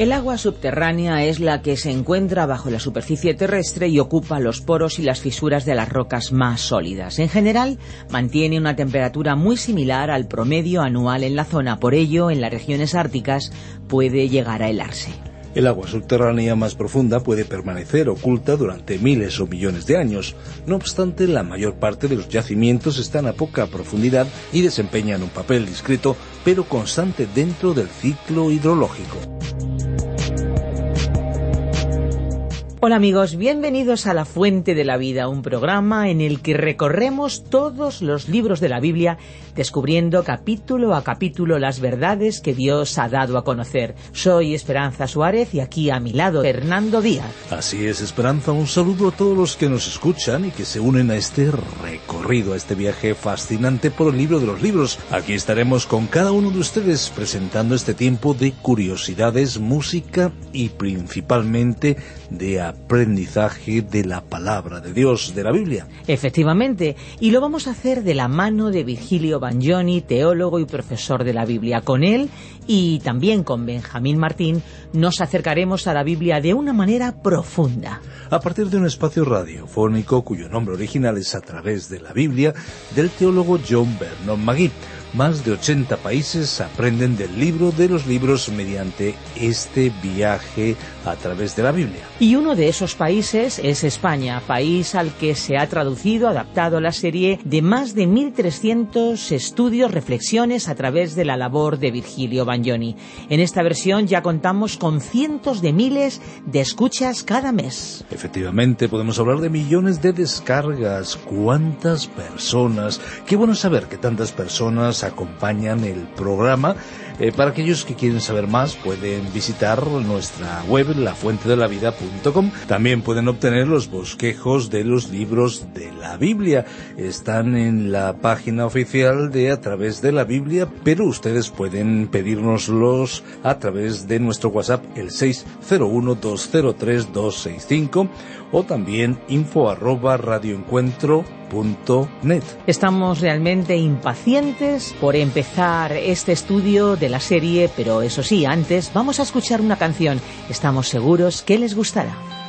El agua subterránea es la que se encuentra bajo la superficie terrestre y ocupa los poros y las fisuras de las rocas más sólidas. En general, mantiene una temperatura muy similar al promedio anual en la zona, por ello, en las regiones árticas puede llegar a helarse. El agua subterránea más profunda puede permanecer oculta durante miles o millones de años. No obstante, la mayor parte de los yacimientos están a poca profundidad y desempeñan un papel discreto pero constante dentro del ciclo hidrológico. Hola amigos, bienvenidos a La Fuente de la Vida, un programa en el que recorremos todos los libros de la Biblia, descubriendo capítulo a capítulo las verdades que Dios ha dado a conocer. Soy Esperanza Suárez y aquí a mi lado Fernando Díaz. Así es, Esperanza, un saludo a todos los que nos escuchan y que se unen a este recorrido, a este viaje fascinante por el libro de los libros. Aquí estaremos con cada uno de ustedes presentando este tiempo de curiosidades, música y principalmente de aprendizaje de la palabra de Dios, de la Biblia. Efectivamente, y lo vamos a hacer de la mano de Virgilio Bagnoni, teólogo y profesor de la Biblia. Con él y también con Benjamín Martín nos acercaremos a la Biblia de una manera profunda. A partir de un espacio radiofónico cuyo nombre original es A través de la Biblia, del teólogo John Vernon Magui más de 80 países aprenden del libro de los libros mediante este viaje a través de la Biblia. Y uno de esos países es España, país al que se ha traducido, adaptado la serie de más de 1.300 estudios, reflexiones a través de la labor de Virgilio Bagnoni. En esta versión ya contamos con cientos de miles de escuchas cada mes. Efectivamente, podemos hablar de millones de descargas. ¿Cuántas personas? Qué bueno saber que tantas personas acompañan el programa. Eh, para aquellos que quieren saber más, pueden visitar nuestra web, lafuentedelavida.com. También pueden obtener los bosquejos de los libros de la Biblia. Están en la página oficial de A través de la Biblia, pero ustedes pueden pedírnoslos a través de nuestro WhatsApp, el 601-203-265, o también info arroba radioencuentro.net. Estamos realmente impacientes por empezar este estudio de la serie, pero eso sí, antes vamos a escuchar una canción. Estamos seguros que les gustará.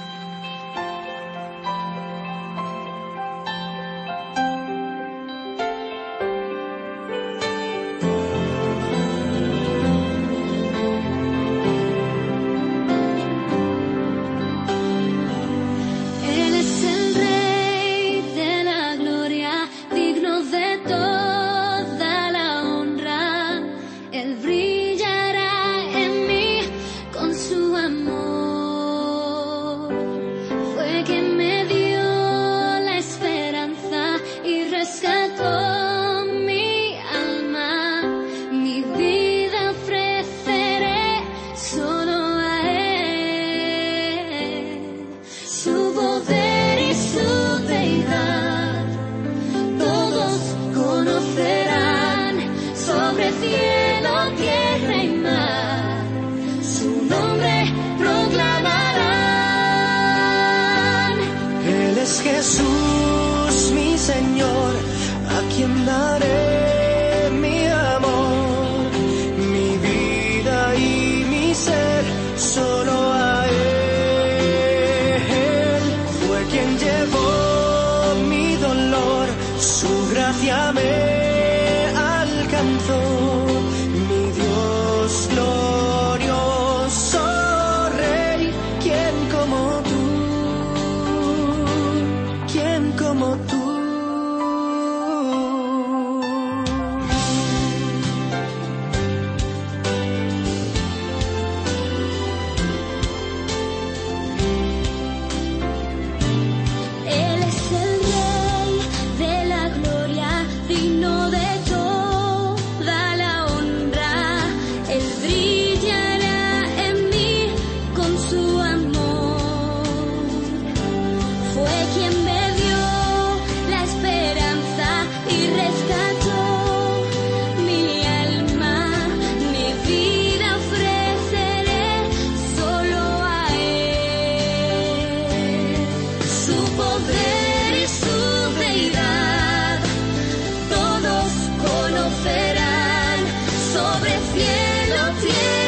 tears.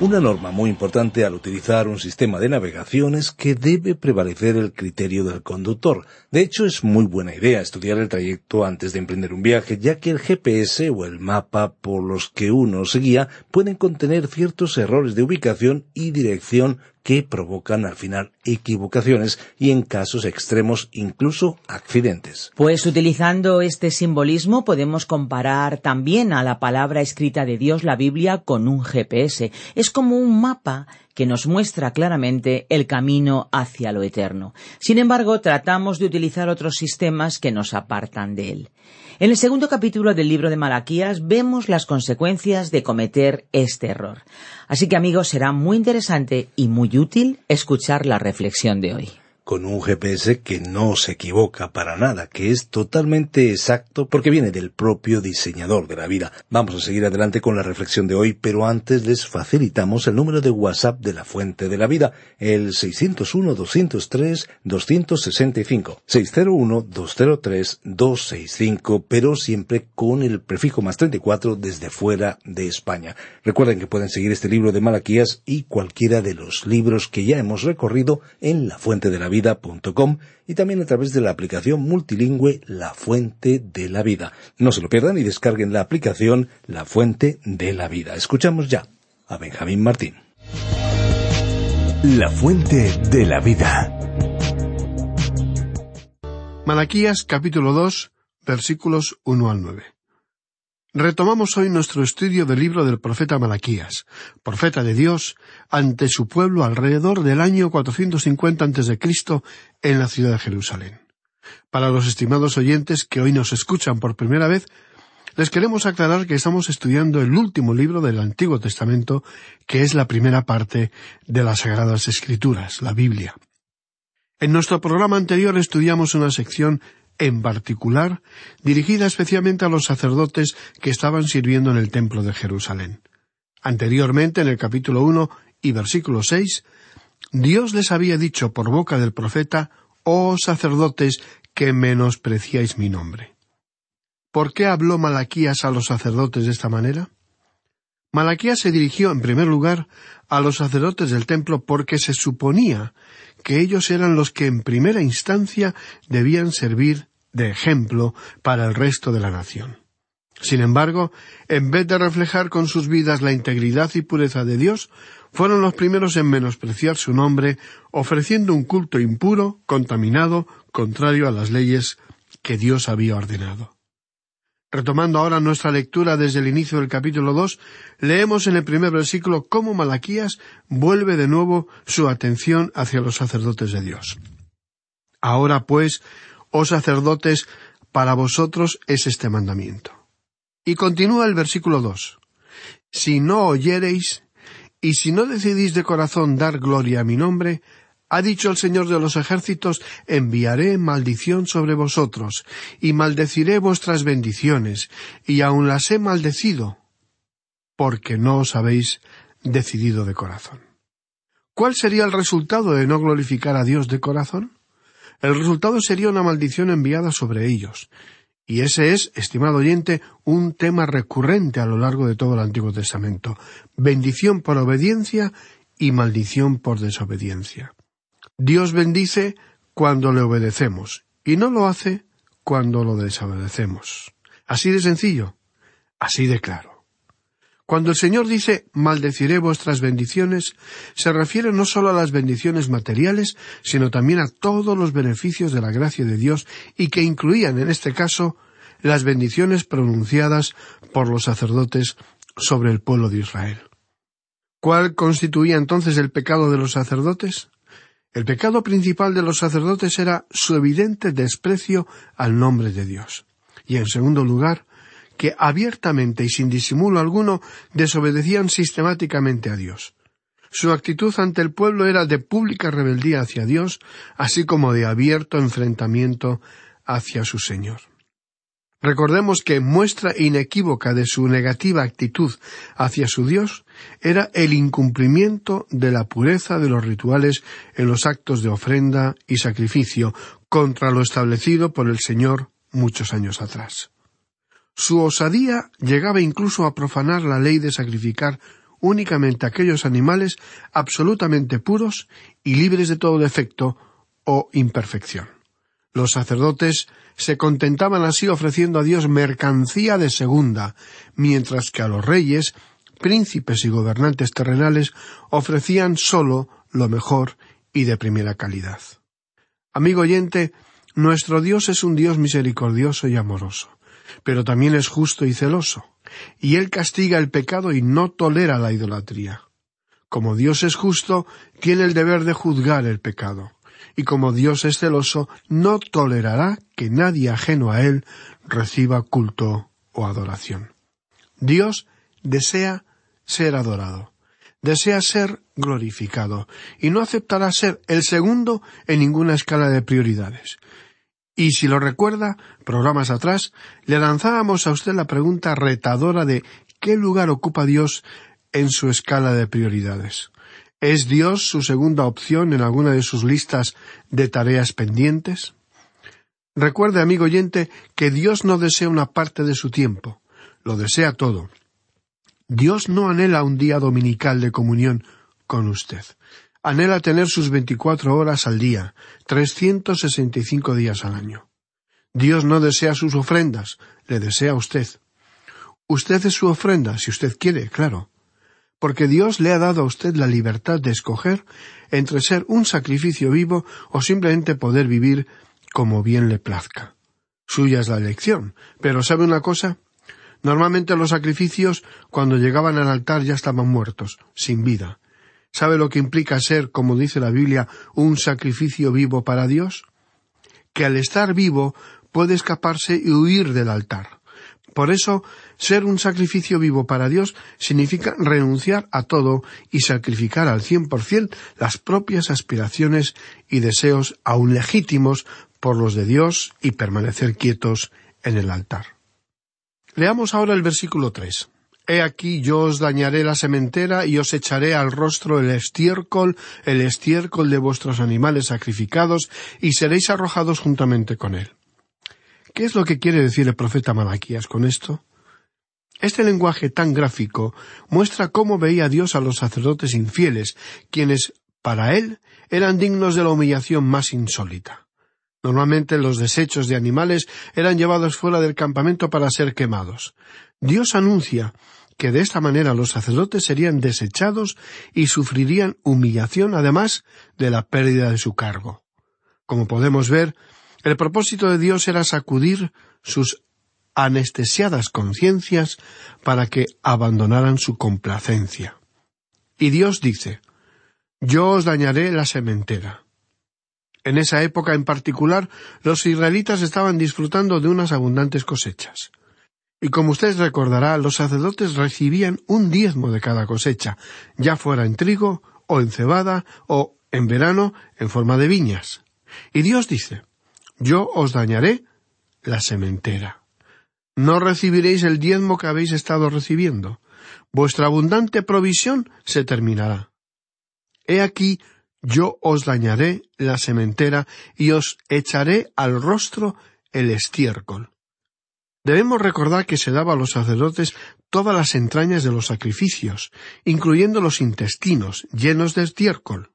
Una norma muy importante al utilizar un sistema de navegación es que debe prevalecer el criterio del conductor. De hecho, es muy buena idea estudiar el trayecto antes de emprender un viaje, ya que el GPS o el mapa por los que uno se guía pueden contener ciertos errores de ubicación y dirección que provocan al final equivocaciones y en casos extremos incluso accidentes. Pues utilizando este simbolismo podemos comparar también a la palabra escrita de Dios, la Biblia, con un GPS. Es como un mapa que nos muestra claramente el camino hacia lo eterno. Sin embargo, tratamos de utilizar otros sistemas que nos apartan de él. En el segundo capítulo del libro de Malaquías vemos las consecuencias de cometer este error. Así que amigos, será muy interesante y muy útil escuchar la reflexión de hoy con un GPS que no se equivoca para nada, que es totalmente exacto porque viene del propio diseñador de la vida. Vamos a seguir adelante con la reflexión de hoy, pero antes les facilitamos el número de WhatsApp de la Fuente de la Vida, el 601-203-265, 601-203-265, pero siempre con el prefijo más 34 desde fuera de España. Recuerden que pueden seguir este libro de Malaquías y cualquiera de los libros que ya hemos recorrido en la Fuente de la Vida y también a través de la aplicación multilingüe La Fuente de la Vida. No se lo pierdan y descarguen la aplicación La Fuente de la Vida. Escuchamos ya a Benjamín Martín. La Fuente de la Vida. Malaquías capítulo 2 versículos 1 al 9. Retomamos hoy nuestro estudio del libro del profeta Malaquías, profeta de Dios, ante su pueblo alrededor del año 450 a.C. en la ciudad de Jerusalén. Para los estimados oyentes que hoy nos escuchan por primera vez, les queremos aclarar que estamos estudiando el último libro del Antiguo Testamento, que es la primera parte de las Sagradas Escrituras, la Biblia. En nuestro programa anterior estudiamos una sección en particular dirigida especialmente a los sacerdotes que estaban sirviendo en el templo de Jerusalén. Anteriormente, en el capítulo uno y versículo seis, Dios les había dicho por boca del profeta, Oh sacerdotes, que menospreciáis mi nombre. ¿Por qué habló Malaquías a los sacerdotes de esta manera? Malaquías se dirigió, en primer lugar, a los sacerdotes del templo porque se suponía que ellos eran los que en primera instancia debían servir de ejemplo para el resto de la nación. Sin embargo, en vez de reflejar con sus vidas la integridad y pureza de Dios, fueron los primeros en menospreciar su nombre, ofreciendo un culto impuro, contaminado, contrario a las leyes que Dios había ordenado. Retomando ahora nuestra lectura desde el inicio del capítulo dos, leemos en el primer versículo cómo Malaquías vuelve de nuevo su atención hacia los sacerdotes de Dios. Ahora pues, oh sacerdotes, para vosotros es este mandamiento. Y continúa el versículo dos. Si no oyereis, y si no decidís de corazón dar gloria a mi nombre, ha dicho el Señor de los ejércitos, enviaré maldición sobre vosotros, y maldeciré vuestras bendiciones, y aun las he maldecido, porque no os habéis decidido de corazón. ¿Cuál sería el resultado de no glorificar a Dios de corazón? El resultado sería una maldición enviada sobre ellos. Y ese es, estimado oyente, un tema recurrente a lo largo de todo el Antiguo Testamento. Bendición por obediencia y maldición por desobediencia. Dios bendice cuando le obedecemos y no lo hace cuando lo desobedecemos. Así de sencillo, así de claro. Cuando el Señor dice maldeciré vuestras bendiciones, se refiere no solo a las bendiciones materiales, sino también a todos los beneficios de la gracia de Dios y que incluían en este caso las bendiciones pronunciadas por los sacerdotes sobre el pueblo de Israel. ¿Cuál constituía entonces el pecado de los sacerdotes? El pecado principal de los sacerdotes era su evidente desprecio al nombre de Dios. Y en segundo lugar, que abiertamente y sin disimulo alguno desobedecían sistemáticamente a Dios. Su actitud ante el pueblo era de pública rebeldía hacia Dios, así como de abierto enfrentamiento hacia su Señor. Recordemos que muestra inequívoca de su negativa actitud hacia su Dios era el incumplimiento de la pureza de los rituales en los actos de ofrenda y sacrificio contra lo establecido por el Señor muchos años atrás. Su osadía llegaba incluso a profanar la ley de sacrificar únicamente aquellos animales absolutamente puros y libres de todo defecto o imperfección. Los sacerdotes se contentaban así ofreciendo a Dios mercancía de segunda, mientras que a los reyes, príncipes y gobernantes terrenales ofrecían sólo lo mejor y de primera calidad. Amigo oyente, nuestro Dios es un Dios misericordioso y amoroso, pero también es justo y celoso, y Él castiga el pecado y no tolera la idolatría. Como Dios es justo, tiene el deber de juzgar el pecado, y como Dios es celoso, no tolerará que nadie ajeno a Él reciba culto o adoración. Dios desea ser adorado, desea ser glorificado, y no aceptará ser el segundo en ninguna escala de prioridades. Y si lo recuerda, programas atrás, le lanzábamos a usted la pregunta retadora de ¿qué lugar ocupa Dios en su escala de prioridades? ¿Es Dios su segunda opción en alguna de sus listas de tareas pendientes? Recuerde, amigo oyente, que Dios no desea una parte de su tiempo, lo desea todo. Dios no anhela un día dominical de comunión con usted. Anhela tener sus veinticuatro horas al día, trescientos sesenta y cinco días al año. Dios no desea sus ofrendas, le desea a usted. Usted es su ofrenda, si usted quiere, claro. Porque Dios le ha dado a usted la libertad de escoger entre ser un sacrificio vivo o simplemente poder vivir como bien le plazca. Suya es la elección. Pero ¿sabe una cosa? Normalmente los sacrificios, cuando llegaban al altar, ya estaban muertos, sin vida. ¿Sabe lo que implica ser, como dice la Biblia, un sacrificio vivo para Dios? Que al estar vivo puede escaparse y huir del altar. Por eso, ser un sacrificio vivo para Dios significa renunciar a todo y sacrificar al cien por cien las propias aspiraciones y deseos aun legítimos por los de Dios y permanecer quietos en el altar. Leamos ahora el versículo tres. He aquí yo os dañaré la sementera y os echaré al rostro el estiércol, el estiércol de vuestros animales sacrificados, y seréis arrojados juntamente con él. ¿Qué es lo que quiere decir el profeta Malaquías con esto? Este lenguaje tan gráfico muestra cómo veía Dios a los sacerdotes infieles, quienes, para él, eran dignos de la humillación más insólita. Normalmente los desechos de animales eran llevados fuera del campamento para ser quemados. Dios anuncia que de esta manera los sacerdotes serían desechados y sufrirían humillación además de la pérdida de su cargo. Como podemos ver, el propósito de Dios era sacudir sus anestesiadas conciencias para que abandonaran su complacencia. Y Dios dice, Yo os dañaré la sementera. En esa época en particular, los israelitas estaban disfrutando de unas abundantes cosechas. Y como usted recordará, los sacerdotes recibían un diezmo de cada cosecha, ya fuera en trigo, o en cebada, o, en verano, en forma de viñas. Y Dios dice, Yo os dañaré la sementera. No recibiréis el diezmo que habéis estado recibiendo. Vuestra abundante provisión se terminará. He aquí yo os dañaré la sementera y os echaré al rostro el estiércol. Debemos recordar que se daba a los sacerdotes todas las entrañas de los sacrificios, incluyendo los intestinos, llenos de estiércol.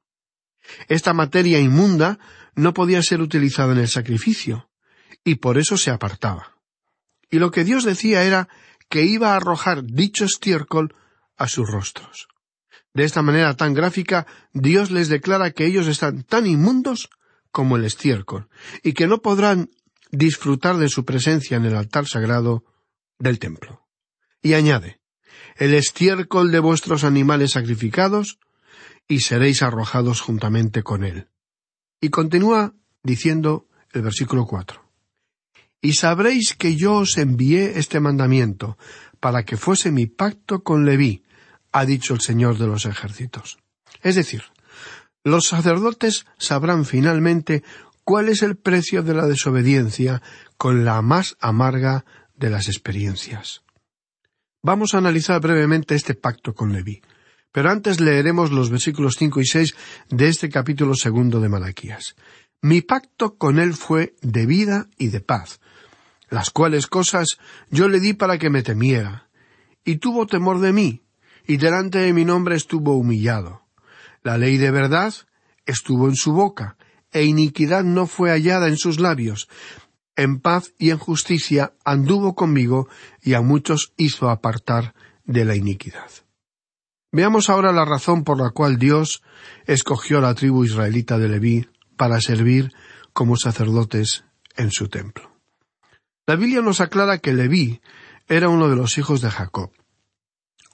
Esta materia inmunda no podía ser utilizada en el sacrificio, y por eso se apartaba. Y lo que Dios decía era que iba a arrojar dicho estiércol a sus rostros. De esta manera tan gráfica, Dios les declara que ellos están tan inmundos como el estiércol, y que no podrán disfrutar de su presencia en el altar sagrado del templo. Y añade, el estiércol de vuestros animales sacrificados, y seréis arrojados juntamente con él. Y continúa diciendo el versículo cuatro. Y sabréis que yo os envié este mandamiento, para que fuese mi pacto con Leví, ha dicho el Señor de los ejércitos. Es decir, los sacerdotes sabrán finalmente cuál es el precio de la desobediencia con la más amarga de las experiencias. Vamos a analizar brevemente este pacto con Leví, pero antes leeremos los versículos cinco y seis de este capítulo segundo de Malaquías. Mi pacto con él fue de vida y de paz, las cuales cosas yo le di para que me temiera, y tuvo temor de mí, y delante de mi nombre estuvo humillado. La ley de verdad estuvo en su boca, e iniquidad no fue hallada en sus labios. En paz y en justicia anduvo conmigo, y a muchos hizo apartar de la iniquidad. Veamos ahora la razón por la cual Dios escogió a la tribu israelita de Leví para servir como sacerdotes en su templo. La Biblia nos aclara que Leví era uno de los hijos de Jacob.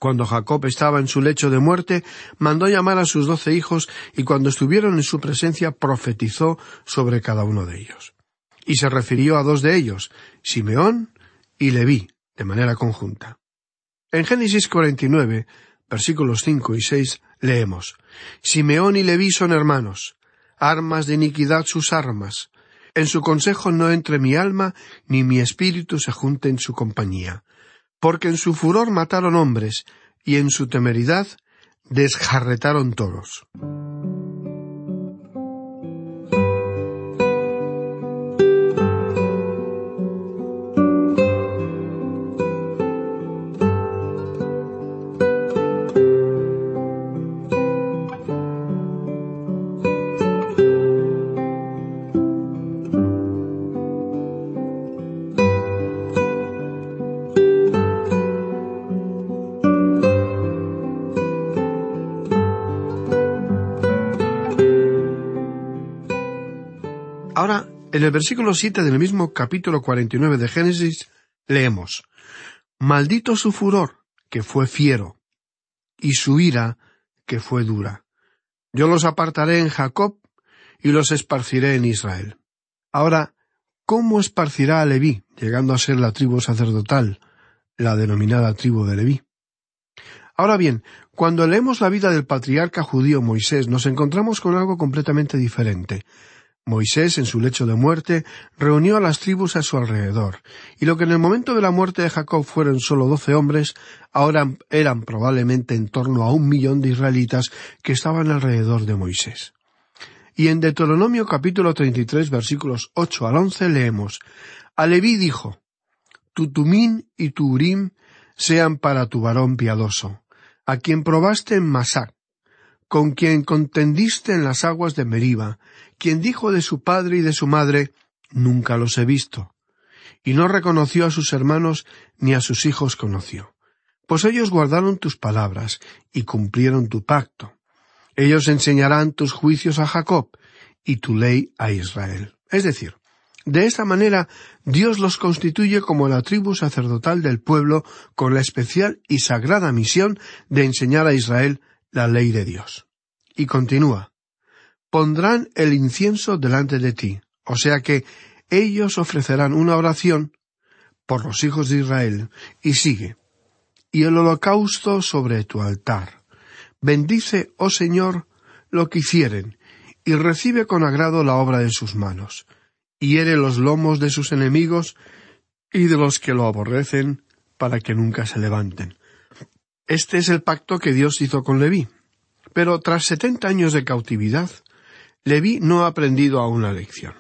Cuando Jacob estaba en su lecho de muerte, mandó llamar a sus doce hijos y cuando estuvieron en su presencia profetizó sobre cada uno de ellos. Y se refirió a dos de ellos, Simeón y Leví, de manera conjunta. En Génesis 49, versículos 5 y 6, leemos, Simeón y Leví son hermanos, armas de iniquidad sus armas. En su consejo no entre mi alma, ni mi espíritu se junte en su compañía porque en su furor mataron hombres, y en su temeridad desjarretaron toros. En el versículo siete del mismo capítulo cuarenta y nueve de Génesis, leemos Maldito su furor, que fue fiero, y su ira, que fue dura. Yo los apartaré en Jacob, y los esparciré en Israel. Ahora, ¿cómo esparcirá a Leví, llegando a ser la tribu sacerdotal, la denominada tribu de Leví? Ahora bien, cuando leemos la vida del patriarca judío Moisés, nos encontramos con algo completamente diferente. Moisés, en su lecho de muerte, reunió a las tribus a su alrededor, y lo que en el momento de la muerte de Jacob fueron solo doce hombres, ahora eran probablemente en torno a un millón de israelitas que estaban alrededor de Moisés. Y en Deuteronomio capítulo 33 versículos 8 al 11 leemos, A Leví dijo, Tu tumín y tu urim sean para tu varón piadoso, a quien probaste en Masac, con quien contendiste en las aguas de Meriba, quien dijo de su padre y de su madre, Nunca los he visto. Y no reconoció a sus hermanos ni a sus hijos conoció. Pues ellos guardaron tus palabras y cumplieron tu pacto. Ellos enseñarán tus juicios a Jacob y tu ley a Israel. Es decir, de esta manera Dios los constituye como la tribu sacerdotal del pueblo con la especial y sagrada misión de enseñar a Israel la ley de Dios. Y continúa pondrán el incienso delante de ti. O sea que ellos ofrecerán una oración por los hijos de Israel. Y sigue. Y el holocausto sobre tu altar. Bendice, oh Señor, lo que hicieren, y recibe con agrado la obra de sus manos. Hiere los lomos de sus enemigos y de los que lo aborrecen, para que nunca se levanten. Este es el pacto que Dios hizo con Leví. Pero tras setenta años de cautividad, Leví no ha aprendido aún la lección.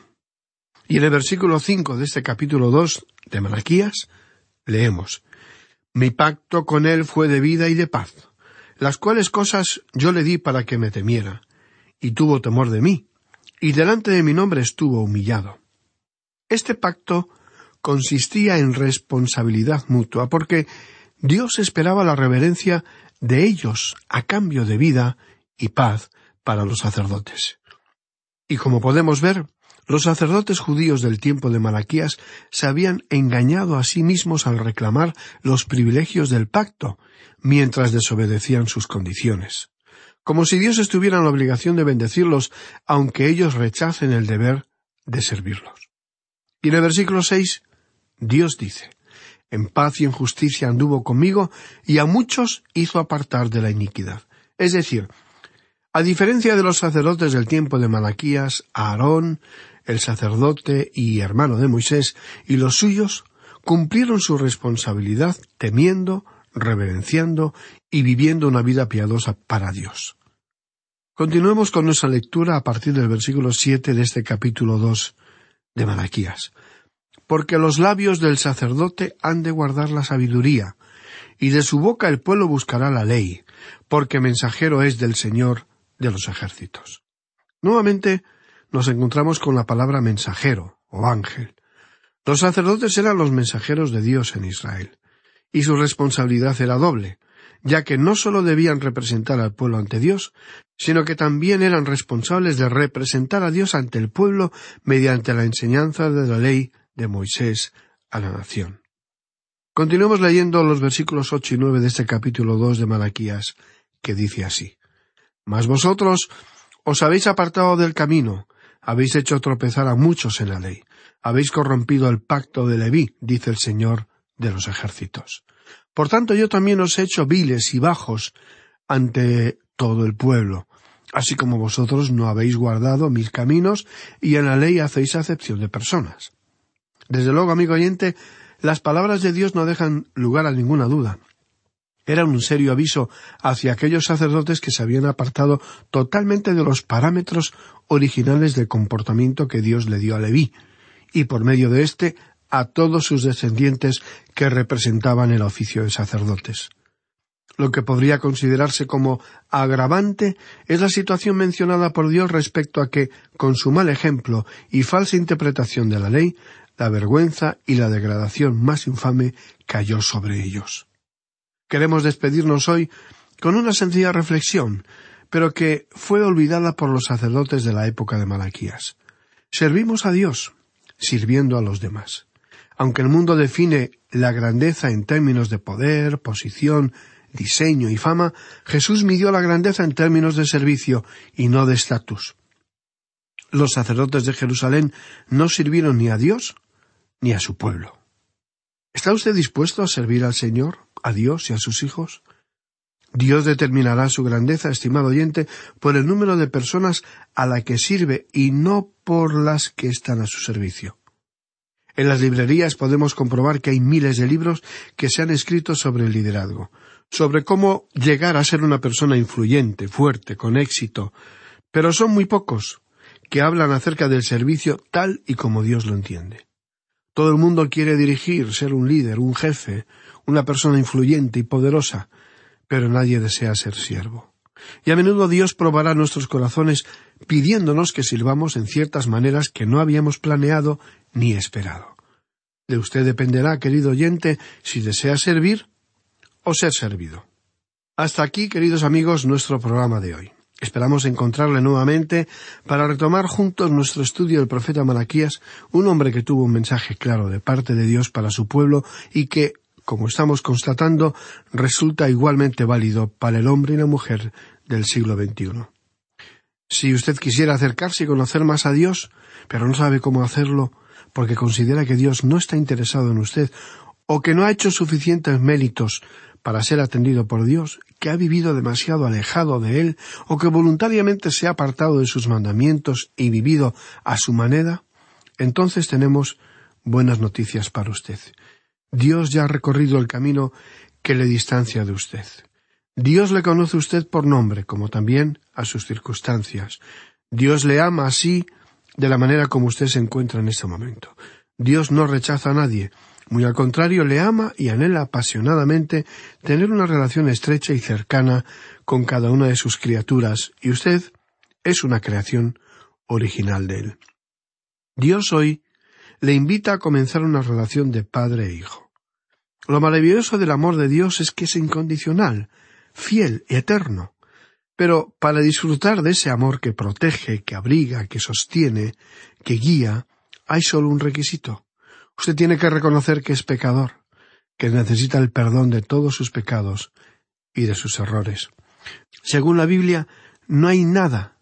Y en el versículo cinco de este capítulo dos de Malaquías leemos Mi pacto con él fue de vida y de paz, las cuales cosas yo le di para que me temiera, y tuvo temor de mí, y delante de mi nombre estuvo humillado. Este pacto consistía en responsabilidad mutua, porque Dios esperaba la reverencia de ellos a cambio de vida y paz para los sacerdotes. Y como podemos ver, los sacerdotes judíos del tiempo de Malaquías se habían engañado a sí mismos al reclamar los privilegios del pacto, mientras desobedecían sus condiciones, como si Dios estuviera en la obligación de bendecirlos, aunque ellos rechacen el deber de servirlos. Y en el versículo seis, Dios dice, En paz y en justicia anduvo conmigo, y a muchos hizo apartar de la iniquidad. Es decir, a diferencia de los sacerdotes del tiempo de Malaquías, Aarón, el sacerdote y hermano de Moisés, y los suyos, cumplieron su responsabilidad temiendo, reverenciando y viviendo una vida piadosa para Dios. Continuemos con nuestra lectura a partir del versículo siete de este capítulo dos de Malaquías. Porque los labios del sacerdote han de guardar la sabiduría, y de su boca el pueblo buscará la ley, porque mensajero es del Señor de los ejércitos. Nuevamente nos encontramos con la palabra mensajero o ángel. Los sacerdotes eran los mensajeros de Dios en Israel, y su responsabilidad era doble, ya que no sólo debían representar al pueblo ante Dios, sino que también eran responsables de representar a Dios ante el pueblo mediante la enseñanza de la ley de Moisés a la nación. Continuemos leyendo los versículos ocho y nueve de este capítulo dos de Malaquías, que dice así Mas vosotros os habéis apartado del camino, habéis hecho tropezar a muchos en la ley, habéis corrompido el pacto de Leví, dice el Señor de los ejércitos. Por tanto, yo también os he hecho viles y bajos ante todo el pueblo, así como vosotros no habéis guardado mis caminos y en la ley hacéis acepción de personas. Desde luego, amigo oyente, las palabras de Dios no dejan lugar a ninguna duda. Era un serio aviso hacia aquellos sacerdotes que se habían apartado totalmente de los parámetros originales de comportamiento que Dios le dio a Leví, y por medio de éste a todos sus descendientes que representaban el oficio de sacerdotes. Lo que podría considerarse como agravante es la situación mencionada por Dios respecto a que, con su mal ejemplo y falsa interpretación de la ley, la vergüenza y la degradación más infame cayó sobre ellos. Queremos despedirnos hoy con una sencilla reflexión, pero que fue olvidada por los sacerdotes de la época de Malaquías. Servimos a Dios, sirviendo a los demás. Aunque el mundo define la grandeza en términos de poder, posición, diseño y fama, Jesús midió la grandeza en términos de servicio y no de estatus. Los sacerdotes de Jerusalén no sirvieron ni a Dios ni a su pueblo. ¿Está usted dispuesto a servir al Señor, a Dios y a sus hijos? Dios determinará su grandeza, estimado oyente, por el número de personas a la que sirve y no por las que están a su servicio. En las librerías podemos comprobar que hay miles de libros que se han escrito sobre el liderazgo, sobre cómo llegar a ser una persona influyente, fuerte, con éxito, pero son muy pocos que hablan acerca del servicio tal y como Dios lo entiende. Todo el mundo quiere dirigir, ser un líder, un jefe, una persona influyente y poderosa, pero nadie desea ser siervo. Y a menudo Dios probará nuestros corazones pidiéndonos que sirvamos en ciertas maneras que no habíamos planeado ni esperado. De usted dependerá, querido oyente, si desea servir o ser servido. Hasta aquí, queridos amigos, nuestro programa de hoy. Esperamos encontrarle nuevamente para retomar juntos nuestro estudio del profeta Malaquías, un hombre que tuvo un mensaje claro de parte de Dios para su pueblo y que, como estamos constatando, resulta igualmente válido para el hombre y la mujer del siglo XXI. Si usted quisiera acercarse y conocer más a Dios, pero no sabe cómo hacerlo, porque considera que Dios no está interesado en usted, o que no ha hecho suficientes méritos para ser atendido por Dios, que ha vivido demasiado alejado de Él, o que voluntariamente se ha apartado de sus mandamientos y vivido a su manera, entonces tenemos buenas noticias para usted. Dios ya ha recorrido el camino que le distancia de usted. Dios le conoce a usted por nombre, como también a sus circunstancias. Dios le ama así de la manera como usted se encuentra en este momento. Dios no rechaza a nadie, muy al contrario, le ama y anhela apasionadamente tener una relación estrecha y cercana con cada una de sus criaturas, y usted es una creación original de él. Dios hoy le invita a comenzar una relación de padre e hijo. Lo maravilloso del amor de Dios es que es incondicional, fiel y eterno. Pero para disfrutar de ese amor que protege, que abriga, que sostiene, que guía, hay solo un requisito Usted tiene que reconocer que es pecador, que necesita el perdón de todos sus pecados y de sus errores. Según la Biblia, no hay nada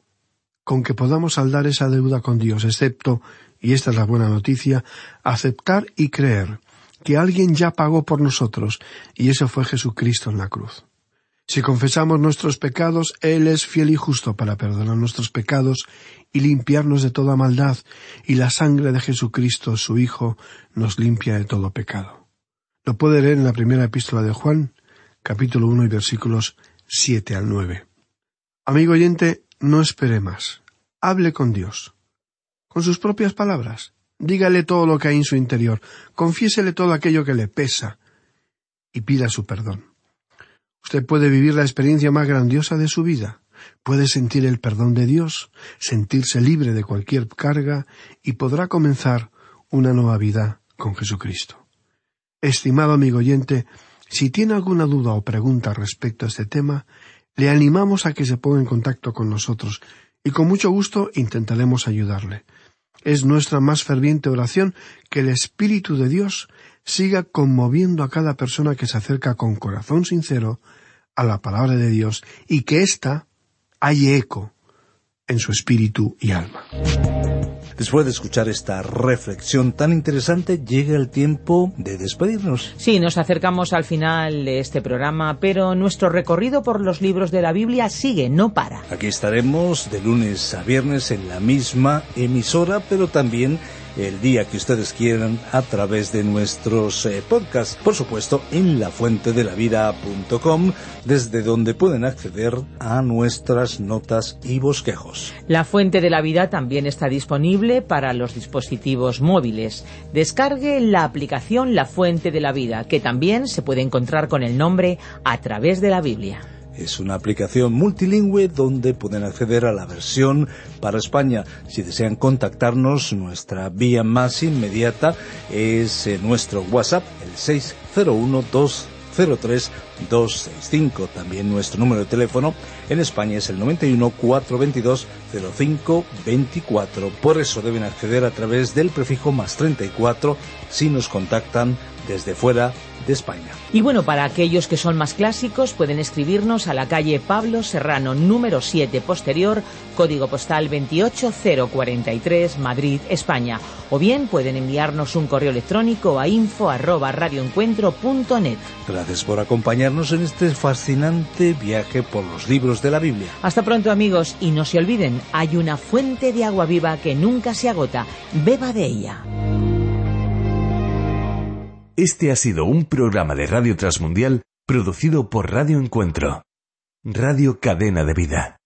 con que podamos saldar esa deuda con Dios, excepto, y esta es la buena noticia, aceptar y creer que alguien ya pagó por nosotros, y eso fue Jesucristo en la cruz. Si confesamos nuestros pecados, Él es fiel y justo para perdonar nuestros pecados y limpiarnos de toda maldad, y la sangre de Jesucristo, su Hijo, nos limpia de todo pecado. Lo puede leer en la primera epístola de Juan, capítulo uno y versículos siete al nueve. Amigo oyente, no espere más. Hable con Dios. Con sus propias palabras. Dígale todo lo que hay en su interior. Confiésele todo aquello que le pesa. Y pida su perdón. Usted puede vivir la experiencia más grandiosa de su vida. Puede sentir el perdón de Dios, sentirse libre de cualquier carga y podrá comenzar una nueva vida con Jesucristo. Estimado amigo oyente, si tiene alguna duda o pregunta respecto a este tema, le animamos a que se ponga en contacto con nosotros y con mucho gusto intentaremos ayudarle. Es nuestra más ferviente oración que el Espíritu de Dios siga conmoviendo a cada persona que se acerca con corazón sincero a la palabra de Dios y que ésta haya eco en su espíritu y alma. Después de escuchar esta reflexión tan interesante, llega el tiempo de despedirnos. Sí, nos acercamos al final de este programa, pero nuestro recorrido por los libros de la Biblia sigue, no para. Aquí estaremos de lunes a viernes en la misma emisora, pero también el día que ustedes quieran a través de nuestros eh, podcasts, por supuesto en lafuentedelavida.com, desde donde pueden acceder a nuestras notas y bosquejos. La Fuente de la Vida también está disponible para los dispositivos móviles. Descargue la aplicación La Fuente de la Vida, que también se puede encontrar con el nombre a través de la Biblia. Es una aplicación multilingüe donde pueden acceder a la versión para España. Si desean contactarnos, nuestra vía más inmediata es eh, nuestro WhatsApp, el 601 203 265. También nuestro número de teléfono en España es el 91 422 05 24. Por eso deben acceder a través del prefijo más 34 si nos contactan desde fuera de España. Y bueno, para aquellos que son más clásicos, pueden escribirnos a la calle Pablo Serrano, número 7 posterior, código postal 28043, Madrid, España. O bien pueden enviarnos un correo electrónico a info arroba radioencuentro.net. Gracias por acompañarnos en este fascinante viaje por los libros de la Biblia. Hasta pronto amigos y no se olviden, hay una fuente de agua viva que nunca se agota. Beba de ella. Este ha sido un programa de Radio Transmundial producido por Radio Encuentro, Radio Cadena de Vida.